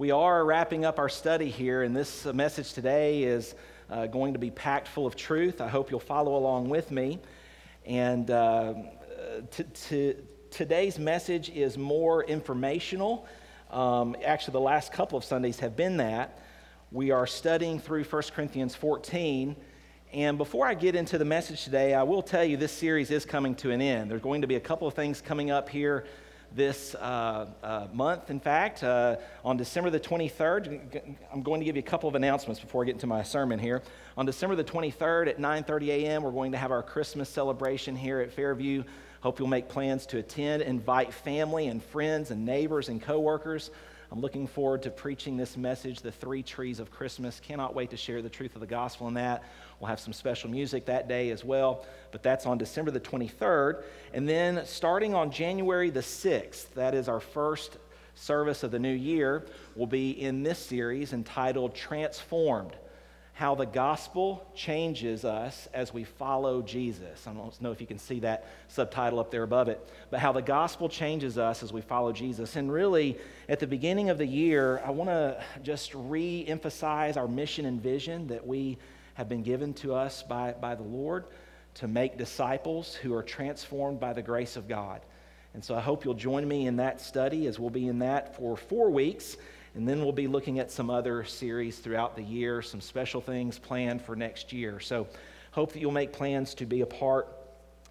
We are wrapping up our study here, and this message today is uh, going to be packed full of truth. I hope you'll follow along with me. And uh, t- t- today's message is more informational. Um, actually, the last couple of Sundays have been that. We are studying through 1 Corinthians 14. And before I get into the message today, I will tell you this series is coming to an end. There's going to be a couple of things coming up here this uh, uh, month. In fact, uh, on December the 23rd, I'm going to give you a couple of announcements before I get into my sermon here. On December the 23rd at 9:30 a.m., we're going to have our Christmas celebration here at Fairview. Hope you'll make plans to attend. Invite family and friends and neighbors and coworkers. I'm looking forward to preaching this message, The Three Trees of Christmas. Cannot wait to share the truth of the gospel in that. We'll have some special music that day as well, but that's on December the 23rd. And then starting on January the 6th, that is our first service of the new year, will be in this series entitled Transformed how the gospel changes us as we follow Jesus. I don't know if you can see that subtitle up there above it, but how the gospel changes us as we follow Jesus. And really, at the beginning of the year, I want to just re emphasize our mission and vision that we have been given to us by, by the Lord to make disciples who are transformed by the grace of God. And so I hope you'll join me in that study as we'll be in that for four weeks. And then we'll be looking at some other series throughout the year, some special things planned for next year. So, hope that you'll make plans to be a part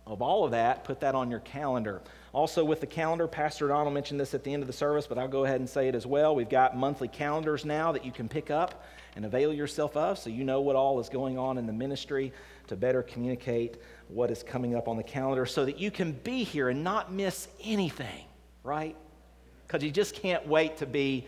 of all of that. Put that on your calendar. Also, with the calendar, Pastor Donald mentioned this at the end of the service, but I'll go ahead and say it as well. We've got monthly calendars now that you can pick up and avail yourself of so you know what all is going on in the ministry to better communicate what is coming up on the calendar so that you can be here and not miss anything, right? Because you just can't wait to be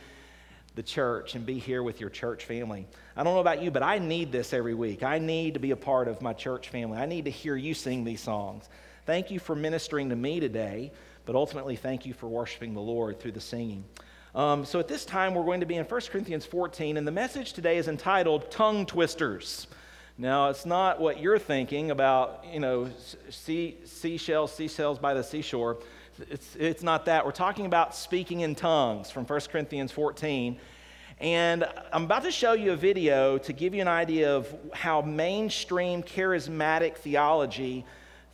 the church and be here with your church family. I don't know about you, but I need this every week. I need to be a part of my church family. I need to hear you sing these songs. Thank you for ministering to me today, but ultimately, thank you for worshiping the Lord through the singing. Um, so, at this time, we're going to be in 1 Corinthians 14, and the message today is entitled Tongue Twisters. Now, it's not what you're thinking about, you know, sea, seashells, seashells by the seashore. It's, it's not that. We're talking about speaking in tongues from 1 Corinthians 14. And I'm about to show you a video to give you an idea of how mainstream charismatic theology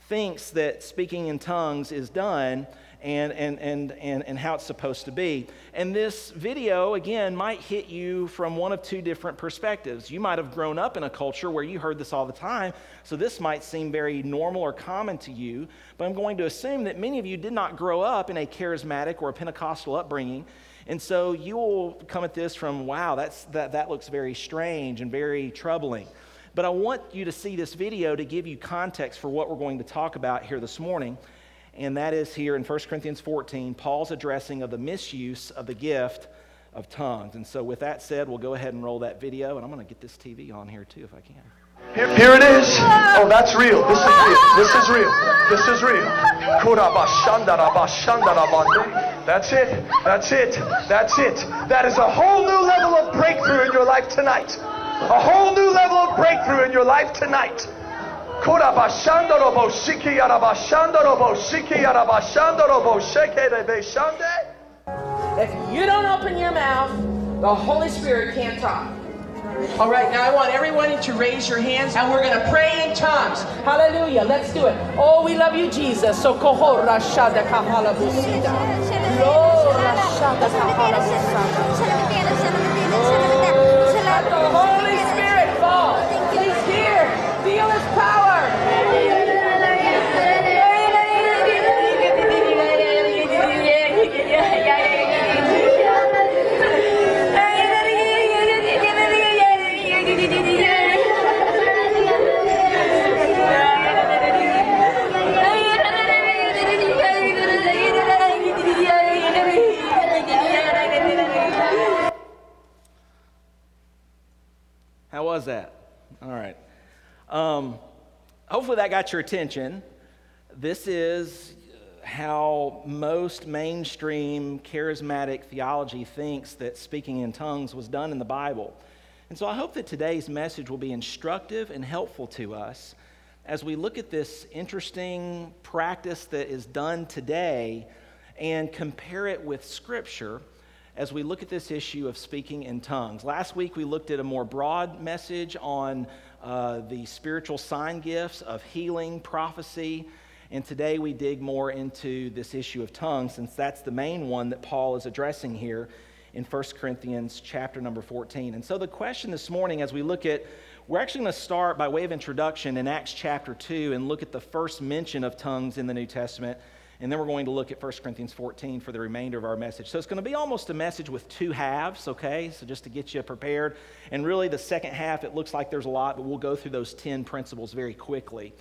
thinks that speaking in tongues is done and, and, and, and, and how it's supposed to be. And this video, again, might hit you from one of two different perspectives. You might have grown up in a culture where you heard this all the time, so this might seem very normal or common to you. But I'm going to assume that many of you did not grow up in a charismatic or a Pentecostal upbringing. And so you will come at this from, wow, that's, that, that looks very strange and very troubling. But I want you to see this video to give you context for what we're going to talk about here this morning and that is here in 1 Corinthians 14, Paul's addressing of the misuse of the gift of tongues. And so, with that said, we'll go ahead and roll that video, and I'm going to get this TV on here too if I can. Here, here it is. Oh, that's real. This is real. This is real. This is real. That's it. That's it. That's it. That is a whole new level of breakthrough in your life tonight. A whole new level of breakthrough in your life tonight. If you don't open your mouth, the Holy Spirit can't talk. All right, now I want everyone to raise your hands and we're going to pray in tongues. Hallelujah. Let's do it. Oh, we love you, Jesus. So kohora shada kahala busida. Lord. Hopefully that got your attention. This is how most mainstream charismatic theology thinks that speaking in tongues was done in the Bible. And so I hope that today's message will be instructive and helpful to us as we look at this interesting practice that is done today and compare it with Scripture as we look at this issue of speaking in tongues. Last week we looked at a more broad message on uh, the spiritual sign gifts of healing, prophecy, and today we dig more into this issue of tongues since that's the main one that Paul is addressing here in 1 Corinthians chapter number 14. And so the question this morning as we look at we're actually going to start by way of introduction in Acts chapter 2 and look at the first mention of tongues in the New Testament. And then we're going to look at 1 Corinthians 14 for the remainder of our message. So it's going to be almost a message with two halves, okay? So just to get you prepared. And really, the second half, it looks like there's a lot, but we'll go through those 10 principles very quickly.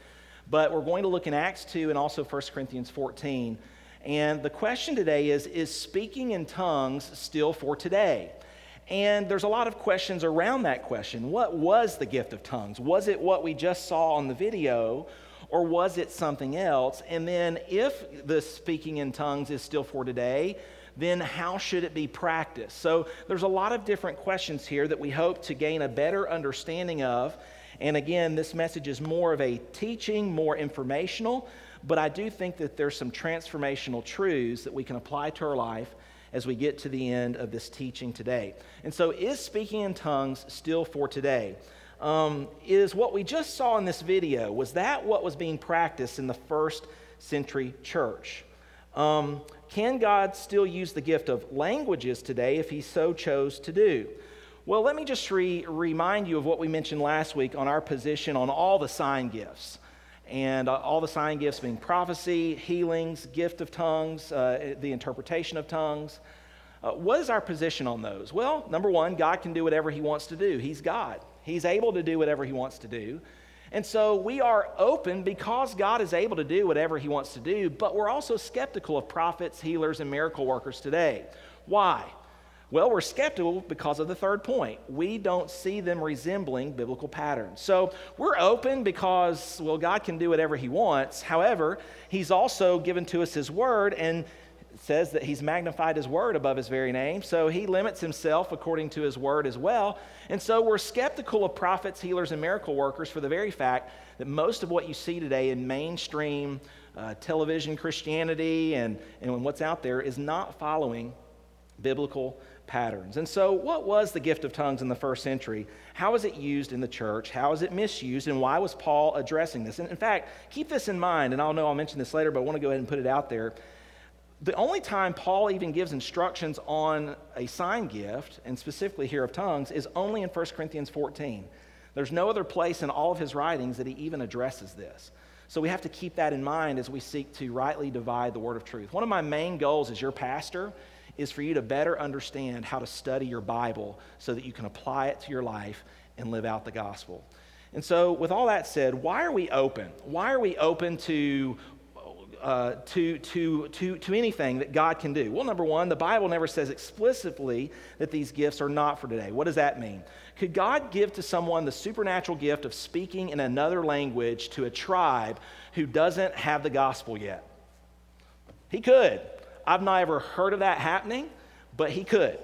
But we're going to look in Acts 2 and also 1 Corinthians 14. And the question today is Is speaking in tongues still for today? And there's a lot of questions around that question. What was the gift of tongues? Was it what we just saw on the video, or was it something else? And then, if the speaking in tongues is still for today, then how should it be practiced? So, there's a lot of different questions here that we hope to gain a better understanding of. And again, this message is more of a teaching, more informational, but I do think that there's some transformational truths that we can apply to our life as we get to the end of this teaching today. And so, is speaking in tongues still for today? Um, is what we just saw in this video, was that what was being practiced in the first century church? Um, can God still use the gift of languages today if he so chose to do? Well, let me just re- remind you of what we mentioned last week on our position on all the sign gifts. And uh, all the sign gifts being prophecy, healings, gift of tongues, uh, the interpretation of tongues. Uh, what is our position on those? Well, number one, God can do whatever He wants to do. He's God, He's able to do whatever He wants to do. And so we are open because God is able to do whatever He wants to do, but we're also skeptical of prophets, healers, and miracle workers today. Why? Well, we're skeptical because of the third point. We don't see them resembling biblical patterns. So we're open because, well, God can do whatever He wants. However, He's also given to us His Word and says that He's magnified His Word above His very name. So He limits Himself according to His Word as well. And so we're skeptical of prophets, healers, and miracle workers for the very fact that most of what you see today in mainstream uh, television Christianity and, and what's out there is not following biblical patterns. And so, what was the gift of tongues in the first century? How was it used in the church? How was it misused? And why was Paul addressing this? And in fact, keep this in mind, and I'll know I'll mention this later, but I want to go ahead and put it out there. The only time Paul even gives instructions on a sign gift, and specifically here of tongues, is only in 1 Corinthians 14. There's no other place in all of his writings that he even addresses this. So we have to keep that in mind as we seek to rightly divide the word of truth. One of my main goals as your pastor is for you to better understand how to study your Bible so that you can apply it to your life and live out the gospel. And so, with all that said, why are we open? Why are we open to uh, to, to, to, to anything that God can do? Well, number one, the Bible never says explicitly that these gifts are not for today. What does that mean? Could God give to someone the supernatural gift of speaking in another language to a tribe who doesn't have the gospel yet? He could. I've not ever heard of that happening, but he could.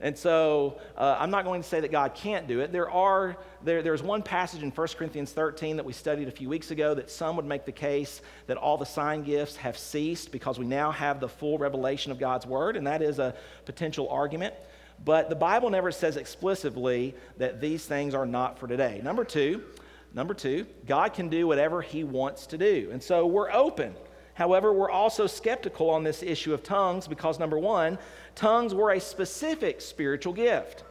And so uh, I'm not going to say that God can't do it. There are, there, there's one passage in 1 Corinthians 13 that we studied a few weeks ago that some would make the case that all the sign gifts have ceased because we now have the full revelation of God's word, and that is a potential argument. But the Bible never says explicitly that these things are not for today. Number two, number two, God can do whatever he wants to do. And so we're open However, we're also skeptical on this issue of tongues because, number one, tongues were a specific spiritual gift.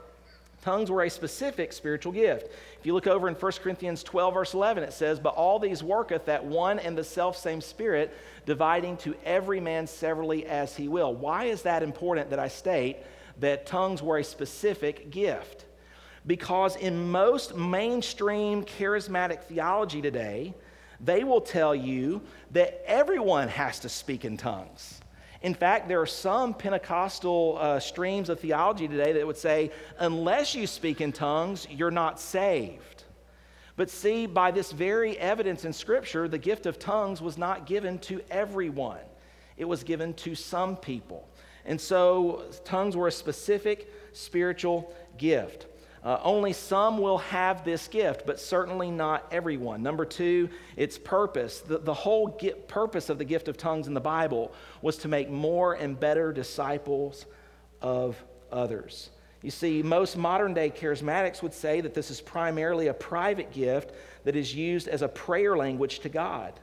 Tongues were a specific spiritual gift. If you look over in 1 Corinthians 12, verse 11, it says, But all these worketh that one and the self same Spirit, dividing to every man severally as he will. Why is that important that I state that tongues were a specific gift? Because in most mainstream charismatic theology today, they will tell you that everyone has to speak in tongues. In fact, there are some Pentecostal uh, streams of theology today that would say, unless you speak in tongues, you're not saved. But see, by this very evidence in Scripture, the gift of tongues was not given to everyone, it was given to some people. And so, tongues were a specific spiritual gift. Uh, only some will have this gift, but certainly not everyone. Number two, its purpose. The, the whole purpose of the gift of tongues in the Bible was to make more and better disciples of, others. You see, most modern day charismatics would say that this is primarily a private gift that is used as a prayer language to God.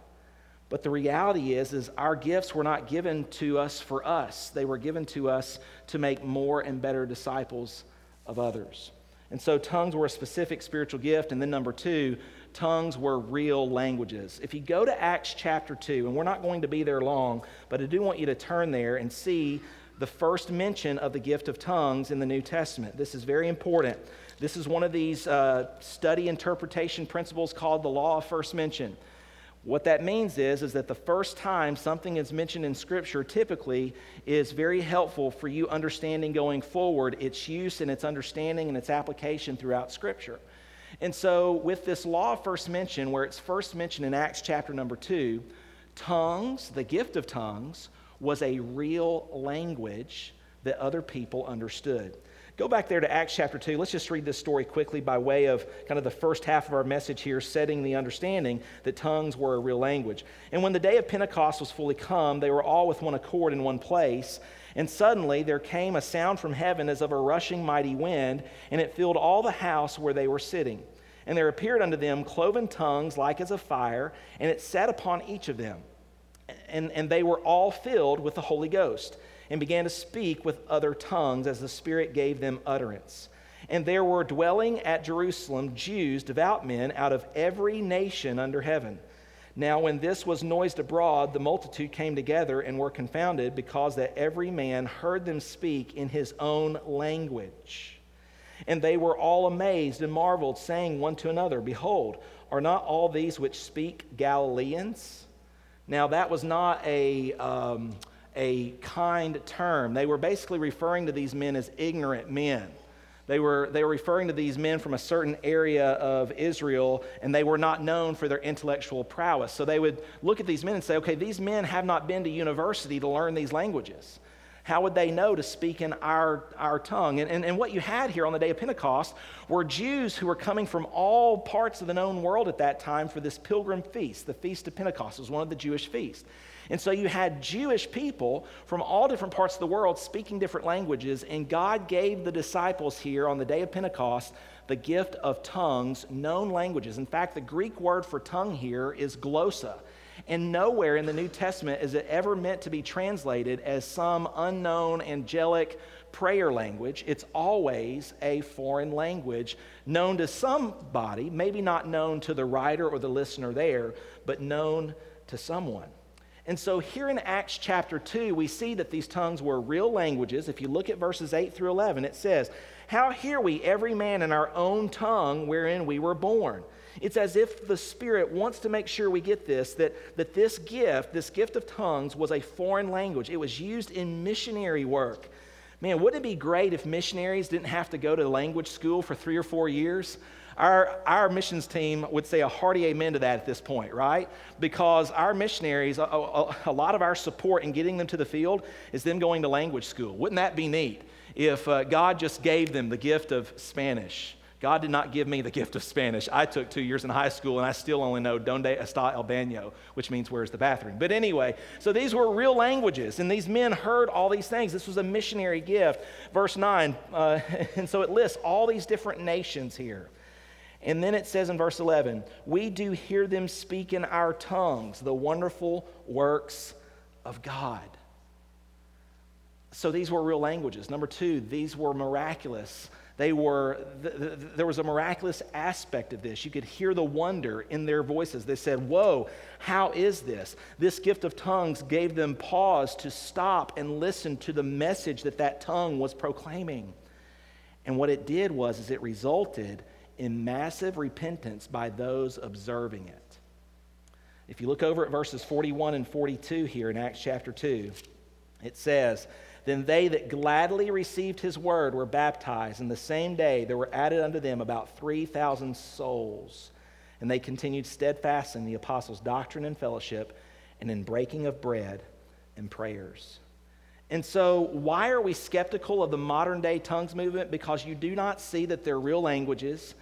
But the reality is, is our gifts were not given to us for us. They were given to us to make more and better disciples of others. And so tongues were a specific spiritual gift. And then number two, tongues were real languages. If you go to Acts chapter 2, and we're not going to be there long, but I do want you to turn there and see the first mention of the gift of tongues in the New Testament. This is very important. This is one of these uh, study interpretation principles called the law of first mention. What that means is, is that the first time something is mentioned in Scripture typically is very helpful for you understanding going forward its use and its understanding and its application throughout Scripture. And so, with this law first mention, where it's first mentioned in Acts chapter number two, tongues, the gift of tongues, was a real language that other people understood. Go back there to Acts chapter 2. Let's just read this story quickly by way of kind of the first half of our message here, setting the understanding that tongues were a real language. And when the day of Pentecost was fully come, they were all with one accord in one place. And suddenly there came a sound from heaven as of a rushing mighty wind, and it filled all the house where they were sitting. And there appeared unto them cloven tongues like as of fire, and it sat upon each of them. And, and they were all filled with the Holy Ghost and began to speak with other tongues as the Spirit gave them utterance. And there were dwelling at Jerusalem Jews, devout men, out of every nation under heaven. Now, when this was noised abroad, the multitude came together and were confounded, because that every man heard them speak in his own language. And they were all amazed and marveled, saying one to another, Behold, are not all these which speak Galileans? Now, that was not a. Um, a kind term. They were basically referring to these men as ignorant men. They were, they were referring to these men from a certain area of Israel, and they were not known for their intellectual prowess. So they would look at these men and say, okay, these men have not been to university to learn these languages. How would they know to speak in our, our tongue? And, and, and what you had here on the day of Pentecost were Jews who were coming from all parts of the known world at that time for this pilgrim feast. The Feast of Pentecost was one of the Jewish feasts. And so you had Jewish people from all different parts of the world speaking different languages, and God gave the disciples here on the day of Pentecost the gift of tongues, known languages. In fact, the Greek word for tongue here is glossa. And nowhere in the New Testament is it ever meant to be translated as some unknown angelic prayer language. It's always a foreign language known to somebody, maybe not known to the writer or the listener there, but known to someone. And so here in Acts chapter 2, we see that these tongues were real languages. If you look at verses 8 through 11, it says, How hear we every man in our own tongue wherein we were born? It's as if the Spirit wants to make sure we get this that, that this gift, this gift of tongues, was a foreign language. It was used in missionary work. Man, wouldn't it be great if missionaries didn't have to go to language school for three or four years? Our, our missions team would say a hearty amen to that at this point, right? Because our missionaries, a, a, a lot of our support in getting them to the field is them going to language school. Wouldn't that be neat if uh, God just gave them the gift of Spanish? God did not give me the gift of Spanish. I took two years in high school and I still only know Donde está el baño, which means where's the bathroom. But anyway, so these were real languages and these men heard all these things. This was a missionary gift. Verse 9, uh, and so it lists all these different nations here. And then it says in verse 11, we do hear them speak in our tongues the wonderful works of God. So these were real languages. Number two, these were miraculous. They were, th- th- there was a miraculous aspect of this. You could hear the wonder in their voices. They said, Whoa, how is this? This gift of tongues gave them pause to stop and listen to the message that that tongue was proclaiming. And what it did was, is it resulted in massive repentance by those observing it. If you look over at verses 41 and 42 here in Acts chapter 2, it says, Then they that gladly received his word were baptized, and the same day there were added unto them about 3,000 souls. And they continued steadfast in the apostles' doctrine and fellowship, and in breaking of bread and prayers. And so, why are we skeptical of the modern day tongues movement? Because you do not see that they're real languages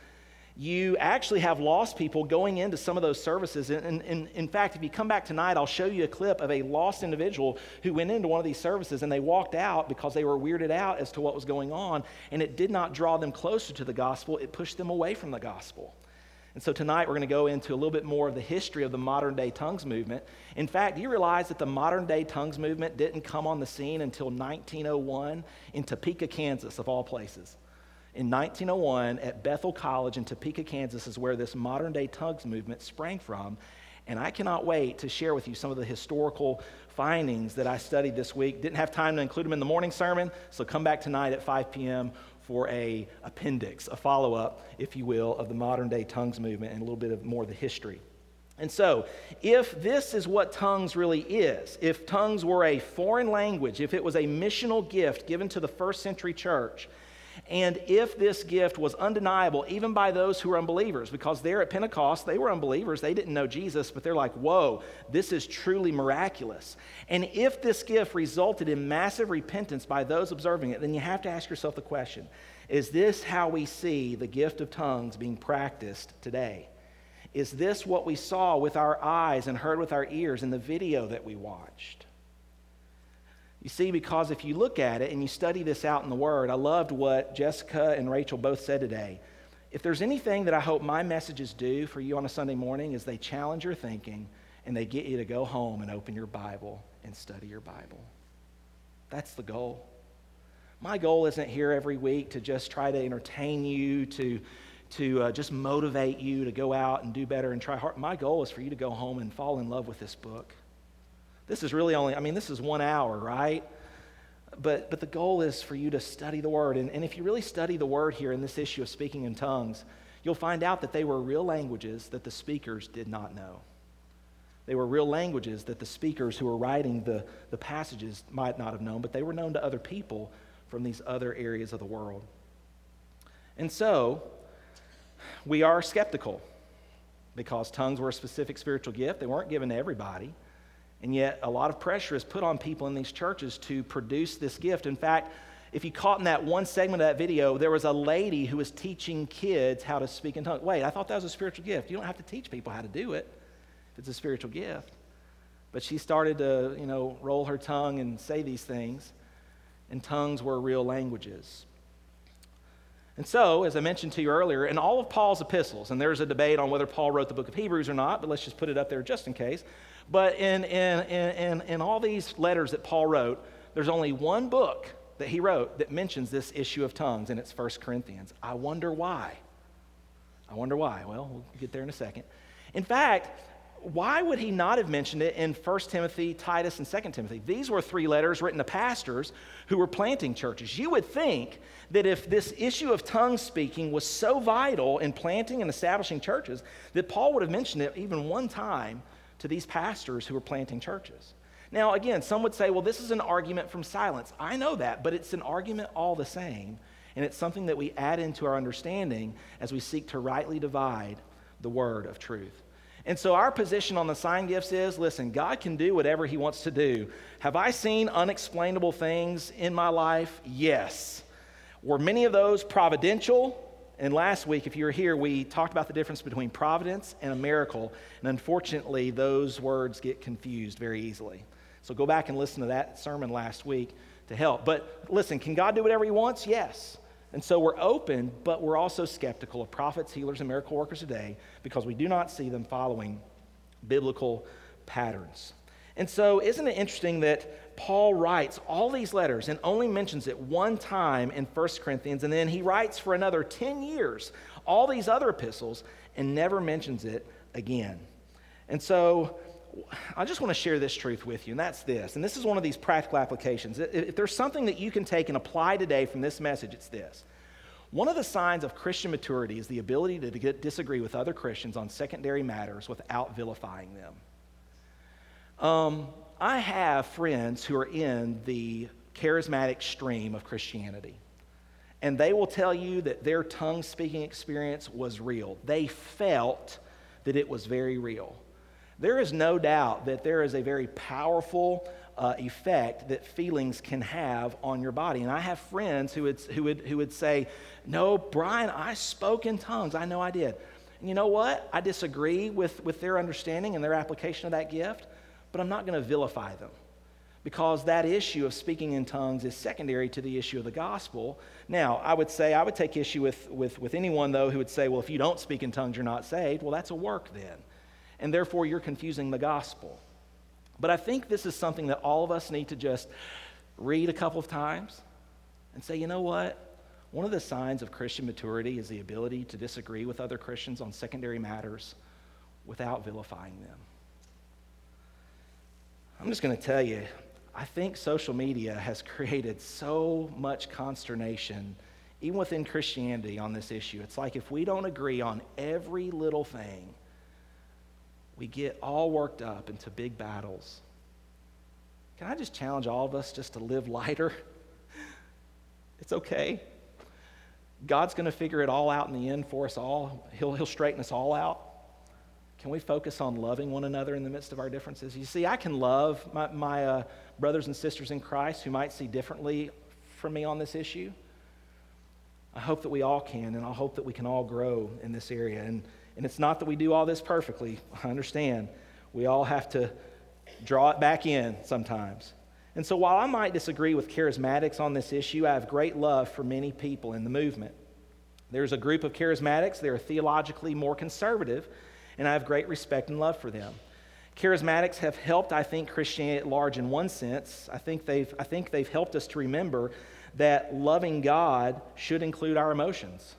you actually have lost people going into some of those services. And, in fact, if you come back tonight, I'll show you a clip of a lost individual who went into one of these services and they walked out because they were weirded out as to what was going on. And it did not draw them closer to the gospel, it pushed them away from the gospel. And so tonight we're going to go into a little bit more of the history of the modern day tongues movement. In fact, do you realize that the modern day tongues movement didn't come on the scene until 1901 in Topeka, Kansas, of all places? In 1901, at Bethel College in Topeka, Kansas, is where this modern day tongues movement sprang from. And I cannot wait to share with you some of the historical findings that I studied this week. Didn't have time to include them in the morning sermon, so come back tonight at 5 p.m for a appendix, a follow-up, if you will, of the modern day tongues movement and a little bit of more of the history. And so, if this is what tongues really is, if tongues were a foreign language, if it was a missional gift given to the first century church, and if this gift was undeniable, even by those who are unbelievers, because there at Pentecost, they were unbelievers, they didn't know Jesus, but they're like, whoa, this is truly miraculous. And if this gift resulted in massive repentance by those observing it, then you have to ask yourself the question is this how we see the gift of tongues being practiced today? Is this what we saw with our eyes and heard with our ears in the video that we watched? You see, because if you look at it and you study this out in the Word, I loved what Jessica and Rachel both said today. If there's anything that I hope my messages do for you on a Sunday morning, is they challenge your thinking and they get you to go home and open your Bible and study your Bible. That's the goal. My goal isn't here every week to just try to entertain you, to, to uh, just motivate you to go out and do better and try hard. My goal is for you to go home and fall in love with this book this is really only, I mean, this is one hour, right? But, but the goal is for you to study the Word. And, and if you really study the Word here in this issue of speaking in tongues, you'll find out that they were real languages that the speakers did not know. They were real languages that the speakers who were writing the, the passages might not have known, but they were known to other people from these other areas of the world. And so, we are skeptical because tongues were a specific spiritual gift. They weren't given to everybody. And yet, a lot of pressure is put on people in these churches to produce this gift. In fact, if you caught in that one segment of that video, there was a lady who was teaching kids how to speak in tongues. Wait, I thought that was a spiritual gift. You don't have to teach people how to do it if it's a spiritual gift. But she started to, you know, roll her tongue and say these things, and tongues were real languages. And so, as I mentioned to you earlier, in all of Paul's epistles, and there's a debate on whether Paul wrote the book of Hebrews or not, but let's just put it up there just in case. But in, in, in, in, all these letters that Paul wrote, there's only one book that he wrote that mentions this issue of tongues, and it's 1 Corinthians. I wonder why. I wonder why. Well, we'll get there in a second. In fact, why would he not have mentioned it in 1 Timothy, Titus, and 2 Timothy? These were three letters written to pastors who were planting churches. You would think that if this issue of tongue speaking was so vital in planting and establishing churches, that Paul would have mentioned it even one time to these pastors who were planting churches. Now, again, some would say, well, this is an argument from silence. I know that, but it's an argument all the same. And it's something that we add into our understanding as we seek to rightly divide the word of truth. And so, our position on the sign gifts is listen, God can do whatever He wants to do. Have I seen unexplainable things in my life? Yes. Were many of those providential? And last week, if you were here, we talked about the difference between providence and a miracle. And unfortunately, those words get confused very easily. So go back and listen to that sermon last week to help. But listen, can God do whatever He wants? Yes. And so we're open, but we're also skeptical of prophets, healers, and miracle workers today because we do not see them following biblical patterns. And so, isn't it interesting that Paul writes all these letters and only mentions it one time in 1 Corinthians, and then he writes for another 10 years all these other epistles and never mentions it again? And so, I just want to share this truth with you, and that's this. And this is one of these practical applications. If there's something that you can take and apply today from this message, it's this. One of the signs of Christian maturity is the ability to disagree with other Christians on secondary matters without vilifying them. Um, I have friends who are in the charismatic stream of Christianity. And they will tell you that their tongue speaking experience was real. They felt that it was very real. There is no doubt that there is a very powerful uh, effect that feelings can have on your body. And I have friends who would, who, would, who would say, No, Brian, I spoke in tongues. I know I did. And you know what? I disagree with, with their understanding and their application of that gift, but I'm not going to vilify them because that issue of speaking in tongues is secondary to the issue of the gospel. Now, I would say, I would take issue with, with, with anyone, though, who would say, well, if you don't speak in tongues, you're not saved. Well, that's a work then. And therefore, you're confusing the gospel. But I think this is something that all of us need to just read a couple of times and say, you know what? One of the signs of Christian maturity is the ability to disagree with other Christians on secondary matters without vilifying them. I'm just going to tell you, I think social media has created so much consternation, even within Christianity, on this issue. It's like if we don't agree on every little thing, we get all worked up into big battles. Can I just challenge all of us just to live lighter? It's okay. God's going to figure it all out in the end for us all. He'll, he'll straighten us all out. Can we focus on loving one another in the midst of our differences? You see, I can love my, my uh, brothers and sisters in Christ who might see differently from me on this issue. I hope that we all can, and I hope that we can all grow in this area. And, and it's not that we do all this perfectly. I understand. We all have to draw it back in sometimes. And so while I might disagree with charismatics on this issue, I have great love for many people in the movement. There's a group of charismatics, they're theologically more conservative, and I have great respect and love for them. Charismatics have helped, I think, Christianity at large in one sense. I think they've, I think they've helped us to remember that loving God should include our emotions.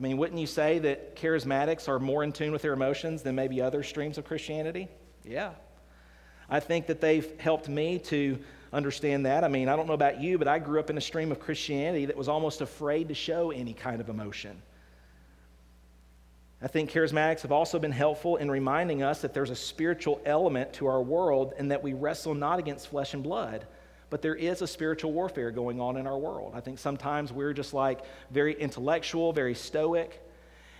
I mean, wouldn't you say that charismatics are more in tune with their emotions than maybe other streams of Christianity? Yeah. I think that they've helped me to understand that. I mean, I don't know about you, but I grew up in a stream of Christianity that was almost afraid to show any kind of emotion. I think charismatics have also been helpful in reminding us that there's a spiritual element to our world and that we wrestle not against flesh and blood, but there is a spiritual warfare going on in our world. I think sometimes we're just like very intellectual, very stoic.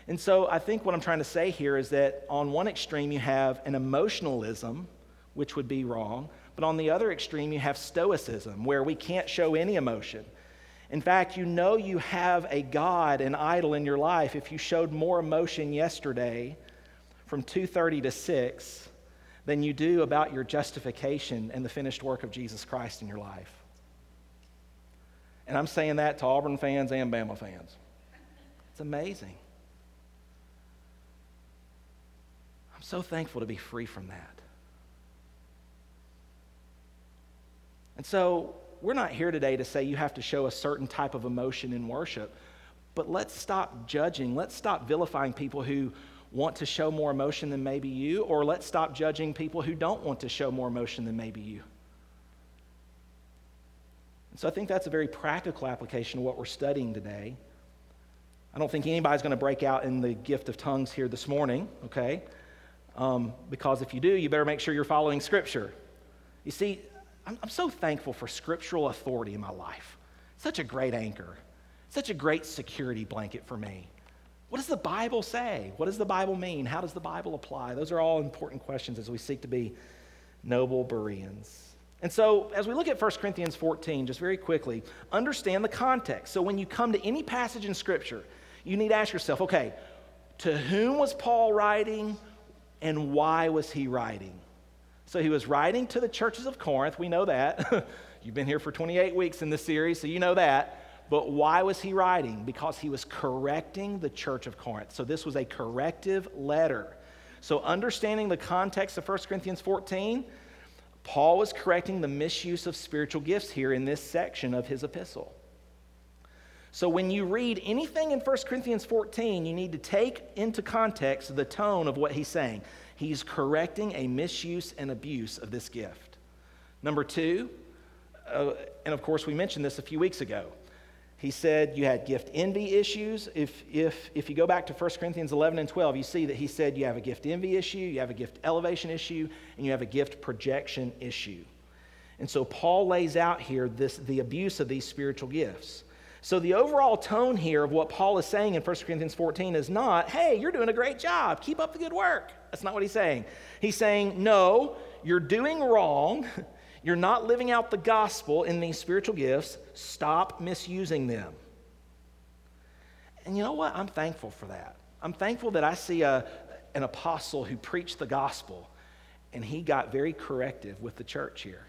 And so I think what I'm trying to say here is that on one extreme you have an emotionalism, which would be wrong, but on the other extreme you have stoicism, where we can't show any emotion. In fact, you know you have a God, an idol in your life if you showed more emotion yesterday from 2:30 to 6 than you do about your justification and the finished work of Jesus Christ in your life. And I'm saying that to Auburn fans and Bama fans. It's amazing. I'm so thankful to be free from that. And so we're not here today to say you have to show a certain type of emotion in worship, but let's stop judging. Let's stop vilifying people who want to show more emotion than maybe you, or let's stop judging people who don't want to show more emotion than maybe you. And so I think that's a very practical application of what we're studying today. I don't think anybody's going to break out in the gift of tongues here this morning, okay? Um, because if you do, you better make sure you're following Scripture. You see, I'm, I'm so thankful for scriptural authority in my life. Such a great anchor, such a great security blanket for me. What does the Bible say? What does the Bible mean? How does the Bible apply? Those are all important questions as we seek to be noble Bereans. And so, as we look at 1 Corinthians 14, just very quickly, understand the context. So, when you come to any passage in Scripture, you need to ask yourself okay, to whom was Paul writing and why was he writing? So he was writing to the churches of Corinth. We know that. You've been here for 28 weeks in this series, so you know that. But why was he writing? Because he was correcting the church of Corinth. So this was a corrective letter. So understanding the context of 1 Corinthians 14, Paul was correcting the misuse of spiritual gifts here in this section of his epistle. So when you read anything in 1 Corinthians 14, you need to take into context the tone of what he's saying. He's correcting a misuse and abuse of this gift. Number two, uh, and of course, we mentioned this a few weeks ago. He said you had gift envy issues. If, if, if you go back to 1 Corinthians 11 and 12, you see that he said you have a gift envy issue, you have a gift elevation issue, and you have a gift projection issue. And so Paul lays out here this, the abuse of these spiritual gifts. So, the overall tone here of what Paul is saying in 1 Corinthians 14 is not, hey, you're doing a great job, keep up the good work. That's not what he's saying. He's saying, no, you're doing wrong. you're not living out the gospel in these spiritual gifts, stop misusing them. And you know what? I'm thankful for that. I'm thankful that I see a, an apostle who preached the gospel and he got very corrective with the church here.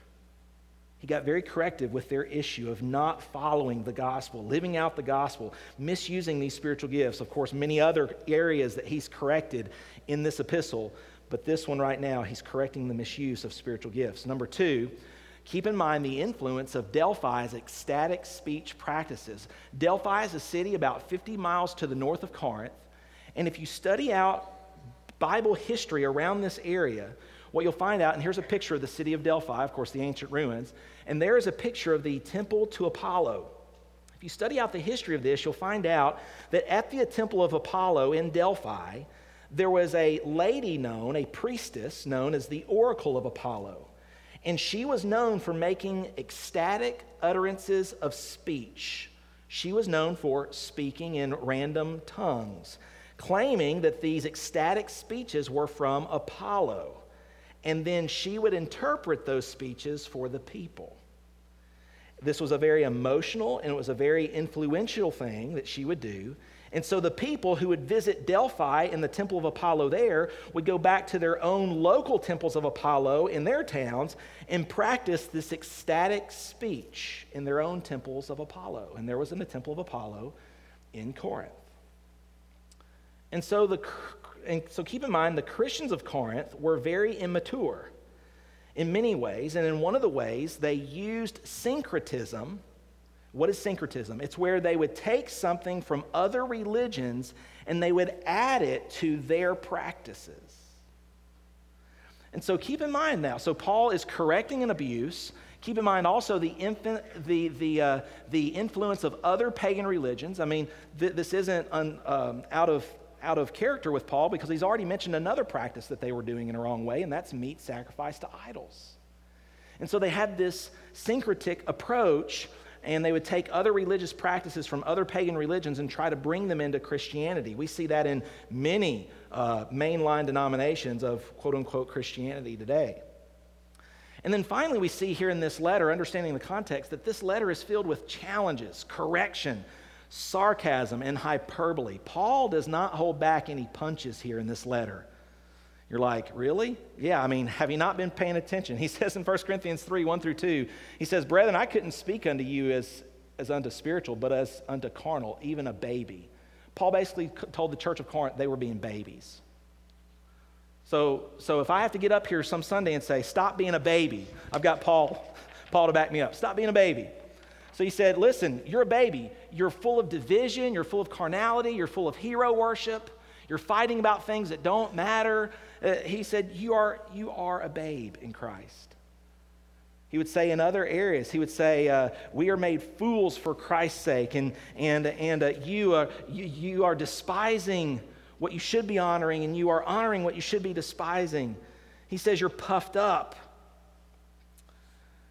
He got very corrective with their issue of not following the gospel, living out the gospel, misusing these spiritual gifts. Of course, many other areas that he's corrected in this epistle, but this one right now, he's correcting the misuse of spiritual gifts. Number two, keep in mind the influence of Delphi's ecstatic speech practices. Delphi is a city about 50 miles to the north of Corinth, and if you study out Bible history around this area, what you'll find out, and here's a picture of the city of Delphi, of course, the ancient ruins, and there is a picture of the temple to Apollo. If you study out the history of this, you'll find out that at the temple of Apollo in Delphi, there was a lady known, a priestess known as the Oracle of Apollo. And she was known for making ecstatic utterances of speech. She was known for speaking in random tongues, claiming that these ecstatic speeches were from Apollo and then she would interpret those speeches for the people. This was a very emotional and it was a very influential thing that she would do. And so the people who would visit Delphi in the temple of Apollo there would go back to their own local temples of Apollo in their towns and practice this ecstatic speech in their own temples of Apollo. And there was in the temple of Apollo in Corinth. And so the and so keep in mind, the Christians of Corinth were very immature in many ways. And in one of the ways, they used syncretism. What is syncretism? It's where they would take something from other religions and they would add it to their practices. And so keep in mind now, so Paul is correcting an abuse. Keep in mind also the, infin- the, the, uh, the influence of other pagan religions. I mean, th- this isn't un- um, out of out of character with Paul because he's already mentioned another practice that they were doing in a wrong way, and that's meat sacrifice to idols. And so they had this syncretic approach, and they would take other religious practices from other pagan religions and try to bring them into Christianity. We see that in many uh, mainline denominations of quote unquote Christianity today. And then finally, we see here in this letter, understanding the context, that this letter is filled with challenges, correction, sarcasm, and hyperbole. Paul does not hold back any punches here in this letter. You're like, really? Yeah, I mean, have you not been paying attention? He says in 1 Corinthians 3 1 through 2, he says, Brethren, I couldn't speak unto you as, as unto spiritual, but as unto carnal, even a baby. Paul basically told the church of Corinth they were being babies. So, so if I have to get up here some Sunday and say, stop being a baby, I've got Paul, Paul to back me up. Stop being a baby. So he said, Listen, you're a baby. You're full of division. You're full of carnality. You're full of hero worship. You're fighting about things that don't matter. Uh, he said, you are, you are a babe in Christ. He would say in other areas, he would say, uh, We are made fools for Christ's sake, and, and, and uh, you, are, you, you are despising what you should be honoring, and you are honoring what you should be despising. He says, You're puffed up.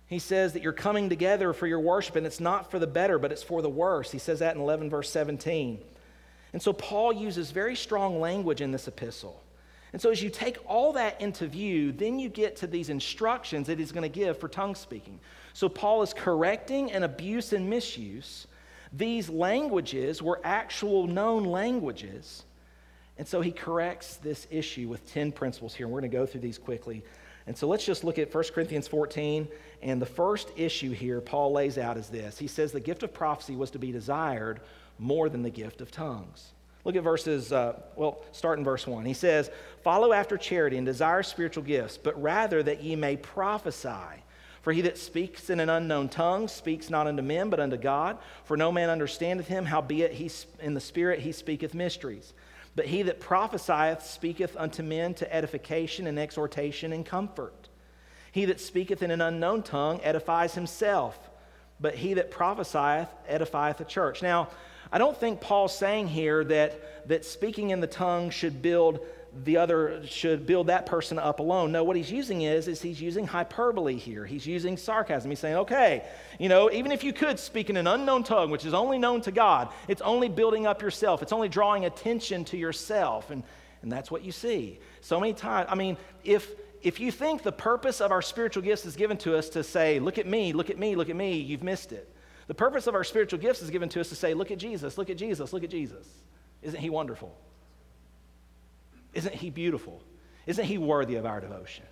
He says that you're coming together for your worship, and it's not for the better, but it's for the worse. He says that in 11, verse 17. And so Paul uses very strong language in this epistle. And so as you take all that into view, then you get to these instructions that he's going to give for tongue speaking. So Paul is correcting an abuse and misuse. These languages were actual known languages. And so he corrects this issue with 10 principles here. And we're going to go through these quickly. And so let's just look at 1 Corinthians 14. And the first issue here Paul lays out is this He says the gift of prophecy was to be desired more than the gift of tongues. Look at verses, uh, well, start in verse 1. He says, Follow after charity and desire spiritual gifts, but rather that ye may prophesy. For he that speaks in an unknown tongue speaks not unto men, but unto God. For no man understandeth him, howbeit he, in the Spirit he speaketh mysteries. But he that prophesieth speaketh unto men to edification and exhortation and comfort. He that speaketh in an unknown tongue edifies himself, but he that prophesieth edifieth the church. Now, I don't think Paul's saying here that, that speaking in the tongue should build the other should build that person up alone. No, what he's using is, is he's using hyperbole here. He's using sarcasm. He's saying, okay, you know, even if you could speak in an unknown tongue, which is only known to God, it's only building up yourself. It's only drawing attention to yourself. And, and that's what you see. So many times, I mean, if if you think the purpose of our spiritual gifts is given to us to say, look at me, look at me, look at me, you've missed it. The purpose of our spiritual gifts is given to us to say, look at Jesus, look at Jesus, look at Jesus. Isn't he wonderful? Isn't he beautiful? Isn't he worthy of our devotion?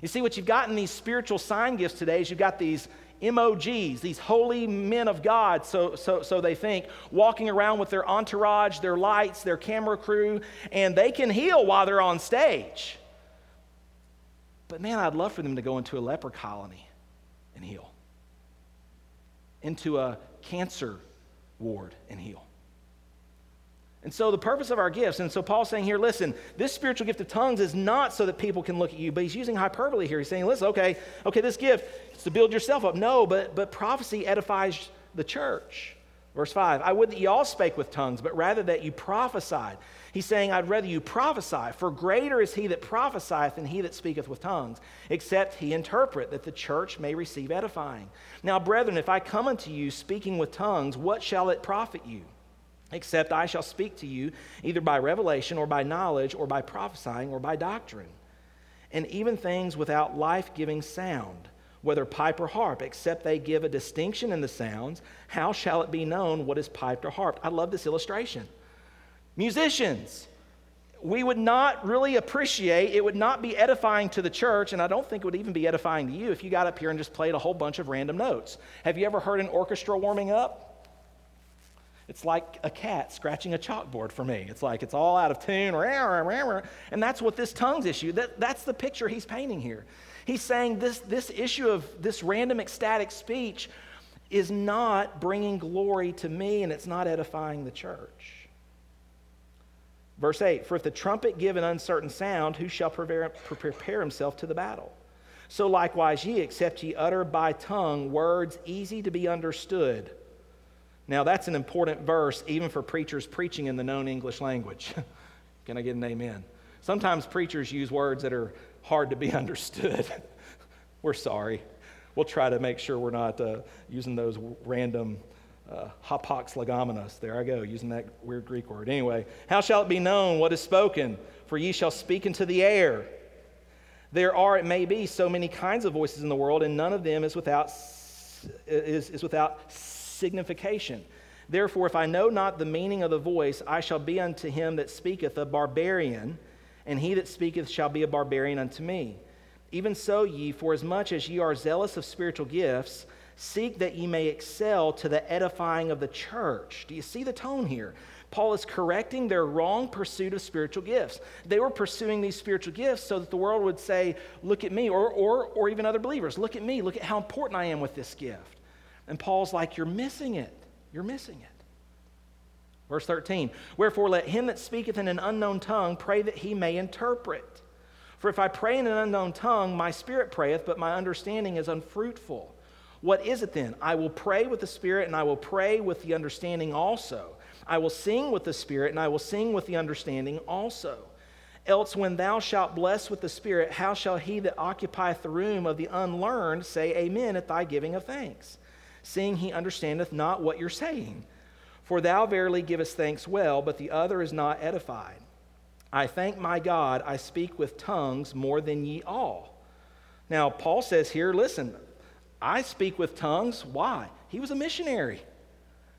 You see, what you've got in these spiritual sign gifts today is you've got these MOGs, these holy men of God, so, so, so they think, walking around with their entourage, their lights, their camera crew, and they can heal while they're on stage. But man, I'd love for them to go into a leper colony and heal, into a cancer ward and heal. And so, the purpose of our gifts, and so Paul's saying here, listen, this spiritual gift of tongues is not so that people can look at you, but he's using hyperbole here. He's saying, listen, okay, okay, this gift is to build yourself up. No, but, but prophecy edifies the church. Verse 5 I would that ye all spake with tongues, but rather that you prophesied. He's saying, I'd rather you prophesy, for greater is he that prophesieth than he that speaketh with tongues, except he interpret, that the church may receive edifying. Now, brethren, if I come unto you speaking with tongues, what shall it profit you? except I shall speak to you either by revelation or by knowledge or by prophesying or by doctrine. And even things without life giving sound, whether pipe or harp, except they give a distinction in the sounds, how shall it be known what is piped or harped? I love this illustration. Musicians, we would not really appreciate, it would not be edifying to the church, and I don't think it would even be edifying to you if you got up here and just played a whole bunch of random notes. Have you ever heard an orchestra warming up? It's like a cat scratching a chalkboard for me. It's like it's all out of tune. And that's what this tongues issue, that, that's the picture he's painting here. He's saying this, this issue of this random ecstatic speech is not bringing glory to me and it's not edifying the church. Verse 8 For if the trumpet give an uncertain sound, who shall prepare, himself to the battle? So likewise, ye, except ye utter by tongue words easy to be understood now, that's an important verse even for preachers preaching in the known English language. Can I get an amen? Sometimes preachers use words that are hard to be understood. we're sorry. We'll try to make sure we're not uh, using those random uh, hapax legomenos. There I go, using that weird Greek word. Anyway, how shall it be known what is spoken? For ye shall speak into the air. There are, it may be, so many kinds of voices in the world, and none of them is without, is, is without signification. Therefore, if I know not the meaning of the voice, I shall be unto him that speaketh a barbarian, and he that speaketh shall be a barbarian unto me. Even so, ye, for as much as ye are zealous of spiritual gifts, seek that ye may excel to the edifying of the church. Do you see the tone here? Paul is correcting their wrong pursuit of spiritual gifts. They were pursuing these spiritual gifts so that the world would say, Look at me, or, or, or even other believers, look at me, look at how important I am with this gift. And Paul's like, You're missing it. You're missing it. Verse 13 Wherefore, let him that speaketh in an unknown tongue pray that he may interpret. For if I pray in an unknown tongue, my spirit prayeth, but my understanding is unfruitful. What is it then? I will pray with the spirit, and I will pray with the understanding also. I will sing with the spirit, and I will sing with the understanding also. Else, when thou shalt bless with the Spirit, how shall he that occupieth the room of the unlearned say amen at thy giving of thanks? seeing he understandeth not what you're saying. For thou verily givest thanks well, but the other is not edified. I thank my God, I speak with tongues more than ye all. Now, Paul says here, listen, I speak with tongues. Why? He was a missionary.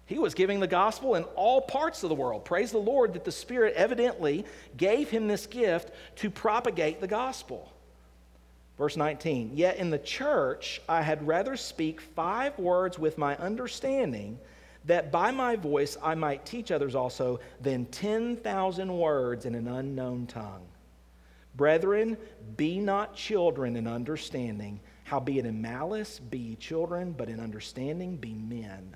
He was giving the gospel in all parts of the world. Praise the Lord that the Spirit evidently gave him this gift to propagate the gospel. Verse 19, yet in the church I had rather speak five words with my understanding, that by my voice I might teach others also, than 10,000 words in an unknown tongue. Brethren, be not children in understanding, howbeit in malice be children, but in understanding be men.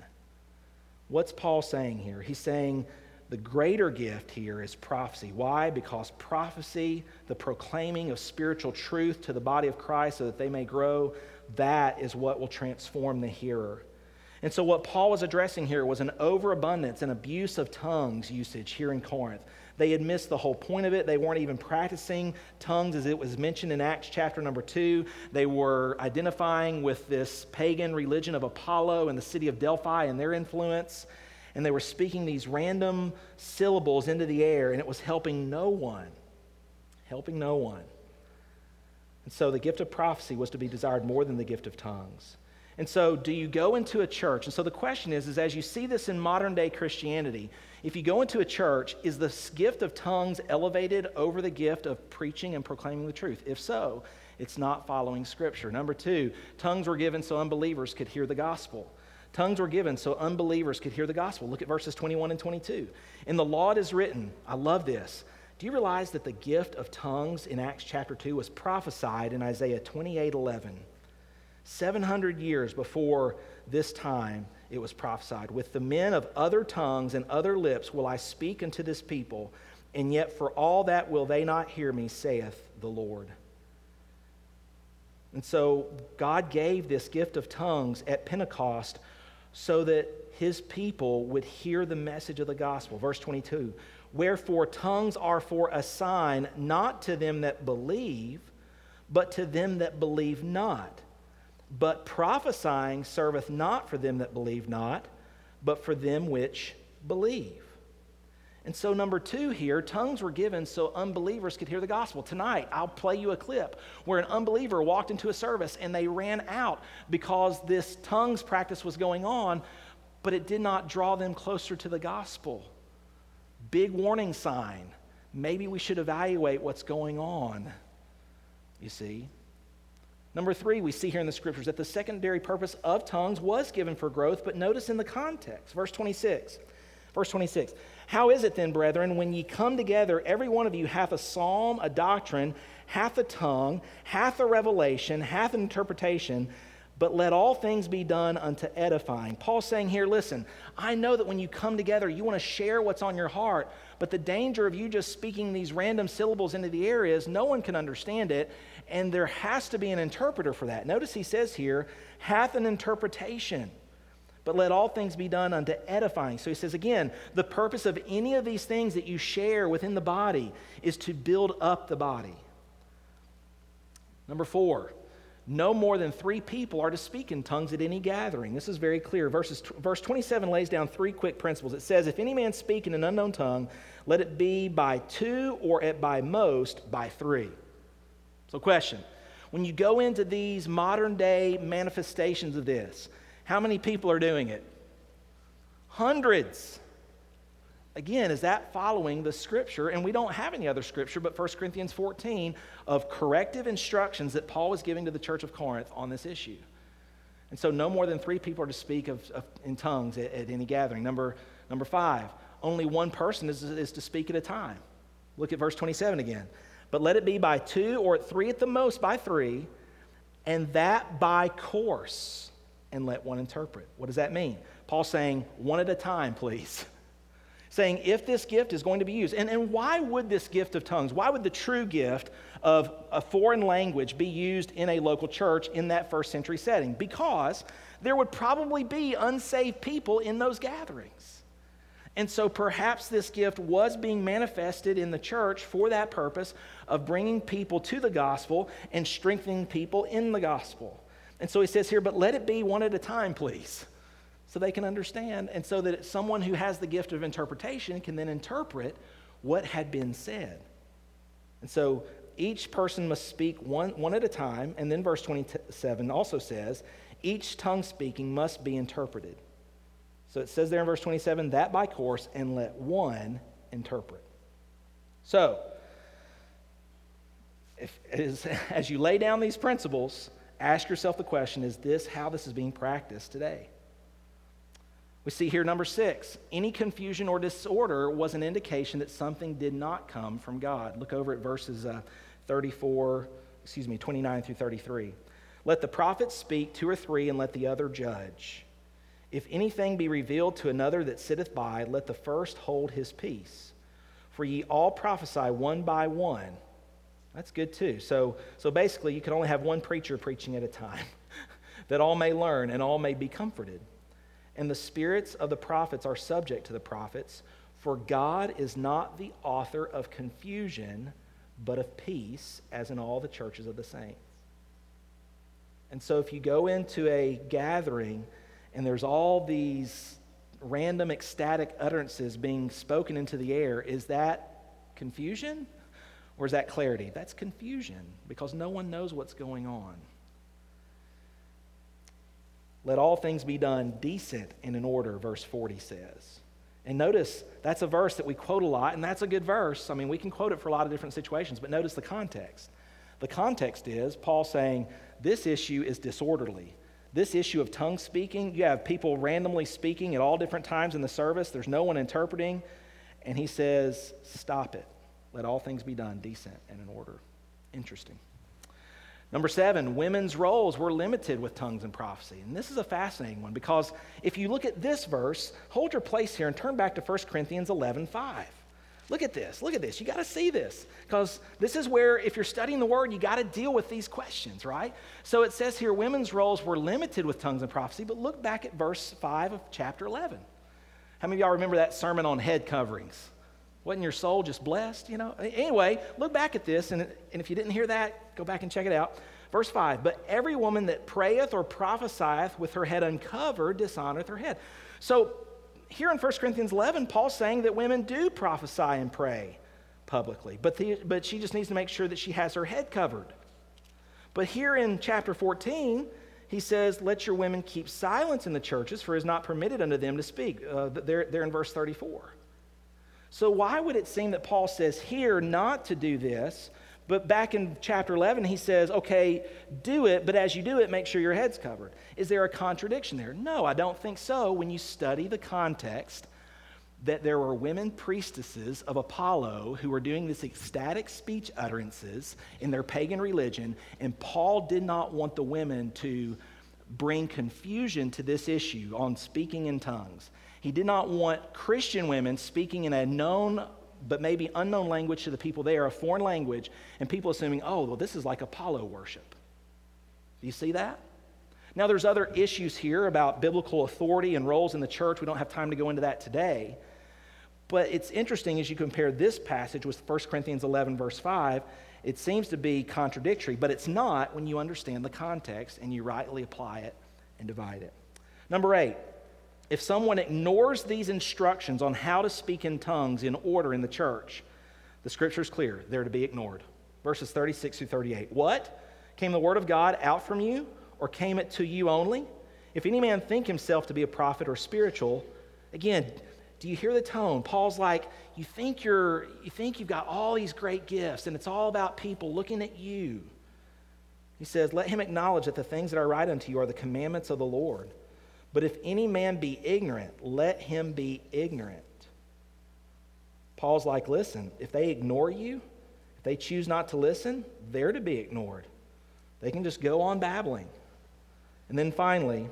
What's Paul saying here? He's saying, the greater gift here is prophecy. Why? Because prophecy, the proclaiming of spiritual truth to the body of Christ so that they may grow, that is what will transform the hearer. And so, what Paul was addressing here was an overabundance and abuse of tongues usage here in Corinth. They had missed the whole point of it. They weren't even practicing tongues as it was mentioned in Acts chapter number two. They were identifying with this pagan religion of Apollo and the city of Delphi and their influence and they were speaking these random syllables into the air, and it was helping no one. Helping no one. And so the gift of prophecy was to be desired more than the gift of tongues. And so, do you go into a church? And so the question is, is as you see this in modern day Christianity, if you go into a church, is the gift of tongues elevated over the gift of preaching and proclaiming the truth? If so, it's not following Scripture. Number two, tongues were given so unbelievers could hear the gospel. Tongues were given so unbelievers could hear the gospel. Look at verses 21 and 22. In the law it is written, I love this. Do you realize that the gift of tongues in Acts chapter 2 was prophesied in Isaiah 28 11? 700 years before this time, it was prophesied. With the men of other tongues and other lips will I speak unto this people, and yet for all that will they not hear me, saith the Lord. And so God gave this gift of tongues at Pentecost so that his people would hear the message of the gospel. Verse 22 Wherefore tongues are for a sign not to them that believe, but to them that believe not. But prophesying serveth not for them that believe not, but for them which believe. And so, number two here, tongues were given so unbelievers could hear the gospel. Tonight, I'll play you a clip where an unbeliever walked into a service and they ran out because this tongues practice was going on, but it did not draw them closer to the gospel. Big warning sign. Maybe we should evaluate what's going on, you see. Number three, we see here in the scriptures that the secondary purpose of tongues was given for growth, but notice in the context, verse 26. Verse 26. How is it then, brethren, when ye come together, every one of you hath a psalm, a doctrine, hath a tongue, hath a revelation, hath an interpretation, but let all things be done unto edifying. Paul's saying here, listen, I know that when you come together, you want to share what's on your heart, but the danger of you just speaking these random syllables into the air is no one can understand it, and there has to be an interpreter for that. Notice he says here, hath an interpretation. But let all things be done unto edifying. So he says again, the purpose of any of these things that you share within the body is to build up the body. Number four, no more than three people are to speak in tongues at any gathering. This is very clear. Verses, verse 27 lays down three quick principles. It says, If any man speak in an unknown tongue, let it be by two or at by most by three. So, question when you go into these modern day manifestations of this, how many people are doing it? Hundreds. Again, is that following the scripture? And we don't have any other scripture but 1 Corinthians 14 of corrective instructions that Paul was giving to the church of Corinth on this issue. And so, no more than three people are to speak of, of in tongues at, at, any gathering. Number, number five, only one person is, is to speak at a time. Look at verse 27 again but let it be by two or three at the most by three, and that by course, and let one interpret. What does that mean? Paul saying, one at a time, please. saying, if this gift is going to be used, and, and why would this gift of tongues, why would the true gift of a foreign language be used in a local church in that first century setting? Because there would probably be unsaved people in those gatherings. And so perhaps this gift was being manifested in the church for that purpose of bringing people to the gospel and strengthening people in the gospel. And so he says here, but let it be one at a time, please, so they can understand, and so that someone who has the gift of interpretation can then interpret what had been said. And so each person must speak one, one at a time, and then verse 27 also says, each tongue speaking must be interpreted. So it says there in verse 27 that by course, and let one interpret. So, if, as, as you lay down these principles, ask yourself the question is this how this is being practiced today? We see here number six any confusion or disorder was an indication that something did not come from God. Look over at verses uh, 34, excuse me, 29 through 33. Let the prophets speak two or three, and let the other judge. If anything be revealed to another that sitteth by, let the first hold his peace. For ye all prophesy one by one. That's good too. So, so basically, you can only have one preacher preaching at a time, that all may learn and all may be comforted. And the spirits of the prophets are subject to the prophets, for God is not the author of confusion, but of peace, as in all the churches of the saints. And so, if you go into a gathering, and there's all these random ecstatic utterances being spoken into the air, is that confusion? or is that clarity? That's confusion because no one knows what's going on. Let all things be done decent and in order, verse 40 says. And notice that's a verse that we quote a lot, and that's a good verse. I mean, we can quote it for a lot of different situations, but notice the context. The context is Paul saying this issue is disorderly. This issue of tongue speaking, you have people randomly speaking at all different times in the service, there's no one interpreting, and he says, Stop it. Let all things be done decent and in order. Interesting. Number seven, women's roles were limited with tongues and prophecy. And this is a fascinating one because if you look at this verse, hold your place here and turn back to 1 Corinthians 11 5. Look at this. Look at this. You got to see this because this is where, if you're studying the word, you got to deal with these questions, right? So it says here women's roles were limited with tongues and prophecy, but look back at verse 5 of chapter 11. How many of y'all remember that sermon on head coverings? Wasn't your soul just blessed? You know. Anyway, look back at this, and, and if you didn't hear that, go back and check it out. Verse 5 But every woman that prayeth or prophesieth with her head uncovered dishonoreth her head. So here in 1 Corinthians 11, Paul's saying that women do prophesy and pray publicly, but, the, but she just needs to make sure that she has her head covered. But here in chapter 14, he says, Let your women keep silence in the churches, for it is not permitted unto them to speak. Uh, they're, they're in verse 34. So, why would it seem that Paul says here not to do this, but back in chapter 11, he says, okay, do it, but as you do it, make sure your head's covered? Is there a contradiction there? No, I don't think so when you study the context that there were women priestesses of Apollo who were doing this ecstatic speech utterances in their pagan religion, and Paul did not want the women to bring confusion to this issue on speaking in tongues. He did not want Christian women speaking in a known but maybe unknown language to the people there, a foreign language, and people assuming, oh, well, this is like Apollo worship. Do you see that? Now, there's other issues here about biblical authority and roles in the church. We don't have time to go into that today. But it's interesting as you compare this passage with 1 Corinthians 11, verse 5, it seems to be contradictory, but it's not when you understand the context and you rightly apply it and divide it. Number eight, if someone ignores these instructions on how to speak in tongues in order in the church, the scripture is clear. They're to be ignored. Verses 36 through 38. What? Came the word of God out from you, or came it to you only? If any man think himself to be a prophet or spiritual, again, do you hear the tone? Paul's like, you think you're you think you've got all these great gifts and it's all about people looking at you. He says, Let him acknowledge that the things that I write unto you are the commandments of the Lord. But if any man be ignorant, let him be ignorant. Paul's like, listen, if they ignore you, if they choose not to listen, they're to be ignored. They can just go on babbling. And then finally,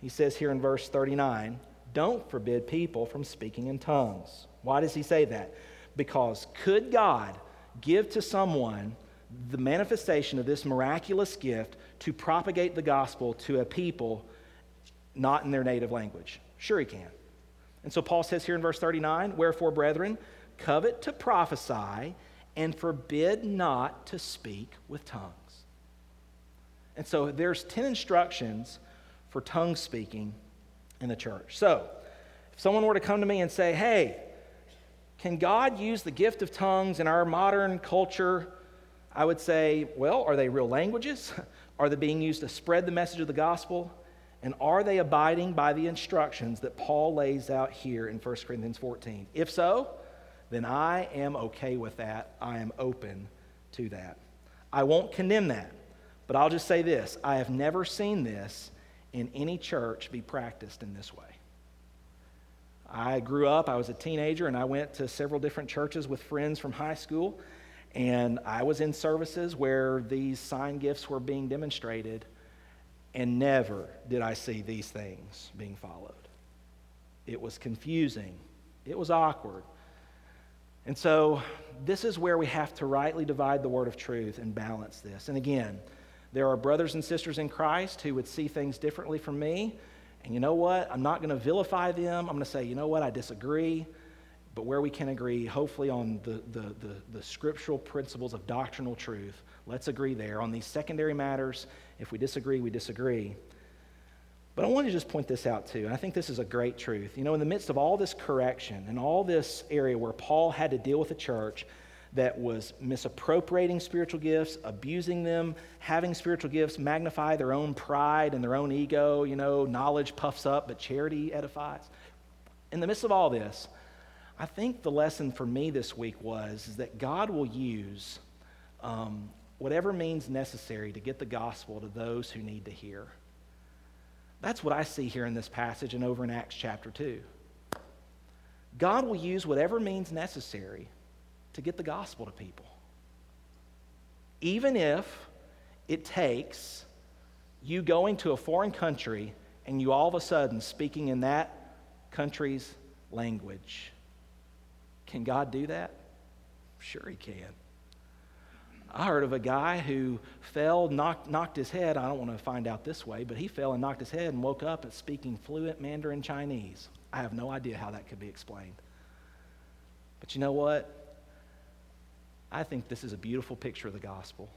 he says here in verse 39 don't forbid people from speaking in tongues. Why does he say that? Because could God give to someone the manifestation of this miraculous gift to propagate the gospel to a people not in their native language? Sure, he can. And so Paul says here in verse 39 Wherefore, brethren, covet to prophesy and forbid not to speak with tongues. And so there's 10 instructions for tongue speaking in the church. So if someone were to come to me and say, hey, can God use the gift of tongues in our modern culture? I would say, well, are they real languages? Are they being used to spread the message of the gospel? And are they abiding by the instructions that Paul lays out here in 1 Corinthians 14? If so, then I am okay with that. I am open to that. I won't condemn that, but I'll just say this I have never seen this in any church be practiced in this way. I grew up, I was a teenager, and I went to several different churches with friends from high school. And I was in services where these sign gifts were being demonstrated and never did I see these things being followed. It was confusing, it was awkward. And so, this is where we have to rightly divide the word of truth and balance this. And again, there are brothers and sisters in Christ who would see things differently from me. And you know what? I'm not going to vilify them. I'm going to say, you know what? I disagree. But where we can agree, hopefully, on the, the, the, the scriptural principles of doctrinal truth, let's agree there. On these secondary matters, if we disagree, we disagree. But I want to just point this out too, and I think this is a great truth. You know, in the midst of all this correction and all this area where Paul had to deal with a church, that was misappropriating spiritual gifts, abusing them, having spiritual gifts magnify their own pride and their own ego. You know, knowledge puffs up, but charity edifies. In the midst of all this, I think the lesson for me this week was that God will use um, whatever means necessary to get the gospel to those who need to hear. That's what I see here in this passage and over in Acts chapter 2. God will use whatever means necessary to get the gospel to people. Even if it takes you going to a foreign country and you all of a sudden speaking in that country's language. Can God do that? Sure, He can. I heard of a guy who fell, knocked, knocked his head. I don't want to find out this way, but he fell and knocked his head and woke up speaking fluent Mandarin Chinese. I have no idea how that could be explained. But you know what? I think this is a beautiful picture of the gospel.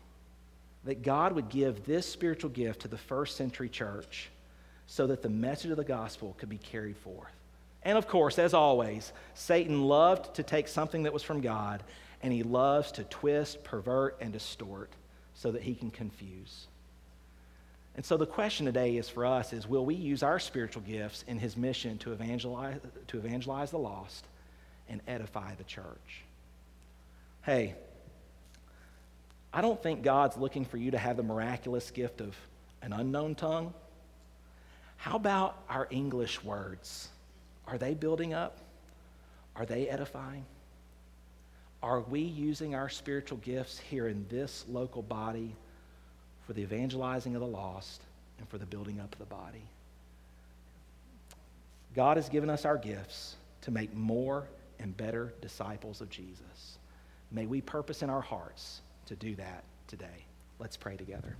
That God would give this spiritual gift to the first century church so that the message of the gospel could be carried forth. And of course, as always, Satan loved to take something that was from God and he loves to twist, pervert, and distort so that he can confuse. And so the question today is for us is will we use our spiritual gifts in his mission to evangelize, to evangelize the lost and edify the church? Hey, I don't think God's looking for you to have the miraculous gift of an unknown tongue. How about our English words? Are they building up? Are they edifying? Are we using our spiritual gifts here in this local body for the evangelizing of the lost and for the building up of the body? God has given us our gifts to make more and better disciples of Jesus. May we purpose in our hearts to do that today. Let's pray together.